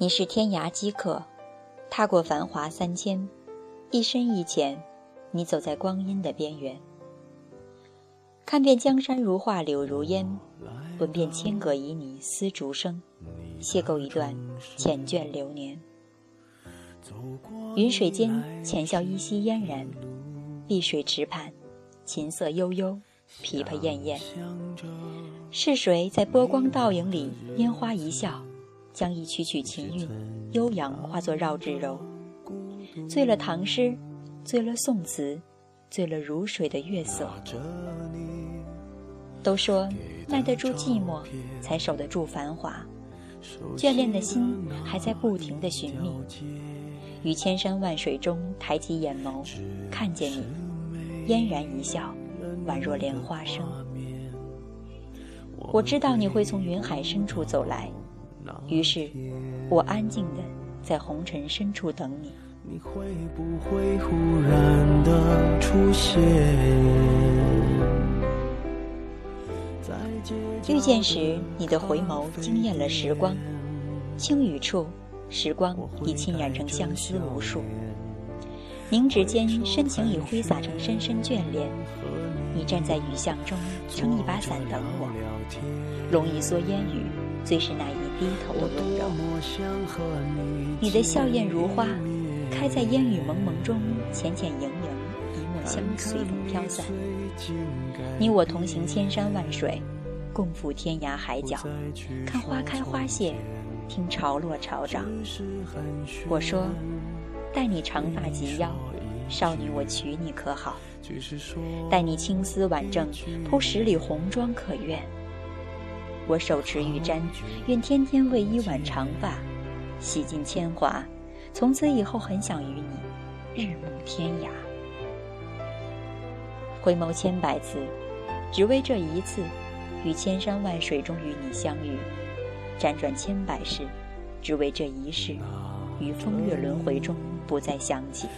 你是天涯饥客，踏过繁华三千，一深一浅，你走在光阴的边缘。看遍江山如画，柳如烟，闻遍千舸旖旎丝竹声，邂逅一段缱绻流年。云水间，浅笑依稀嫣然；碧水池畔，琴瑟悠悠，琵琶咽咽。是谁在波光倒影里拈花一笑？将一曲曲琴韵悠扬化作绕指柔，醉了唐诗，醉了宋词，醉了如水的月色。都说耐得住寂寞，才守得住繁华。眷恋的心还在不停的寻觅，于千山万水中抬起眼眸，看见你，嫣然一笑，宛若莲花生。我知道你会从云海深处走来。于是，我安静的在红尘深处等你。你会不会忽然的出现？遇见时，你的回眸惊艳了时光。轻语处，时光已浸染成相思无数。凝指间，深情已挥洒成深深眷恋。你站在雨巷中，撑一把伞等我，容一蓑烟雨，最是那一。低头的温柔，你的笑靥如花，开在烟雨蒙蒙中，浅浅盈盈，一抹香随风飘散。你我同行千山万水，共赴天涯海角，看花开花谢，听潮落潮涨。我说，待你长发及腰，少女我娶你可好？待你青丝挽正，铺十里红妆可愿？我手持玉簪，愿天天为一挽长发，洗尽铅华。从此以后，很想与你日暮天涯。回眸千百次，只为这一次，于千山万水中与你相遇；辗转千百世，只为这一世，于风月轮回中不再想起。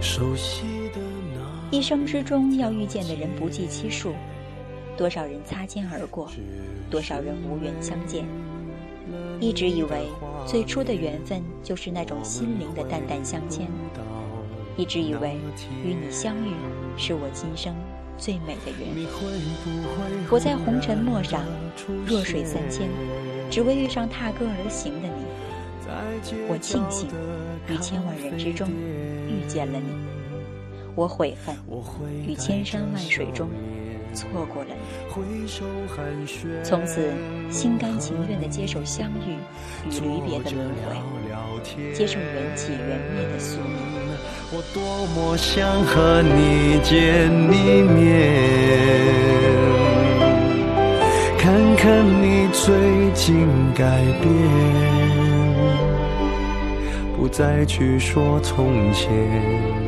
熟悉的那。一生之中要遇见的人不计其数，多少人擦肩而过，多少人无缘相见。一直以为最初的缘分就是那种心灵的淡淡相牵，一直以为与你相遇是我今生最美的缘。我在红尘陌上，弱水三千，只为遇上踏歌而行的你。我庆幸于千万人之中遇见了你。我悔恨，于千山万水中错过了你。从此，心甘情愿地接受相遇与离别的轮回，接受缘起缘灭的宿命。我多么想和你见一面，看看你最近改变，不再去说从前。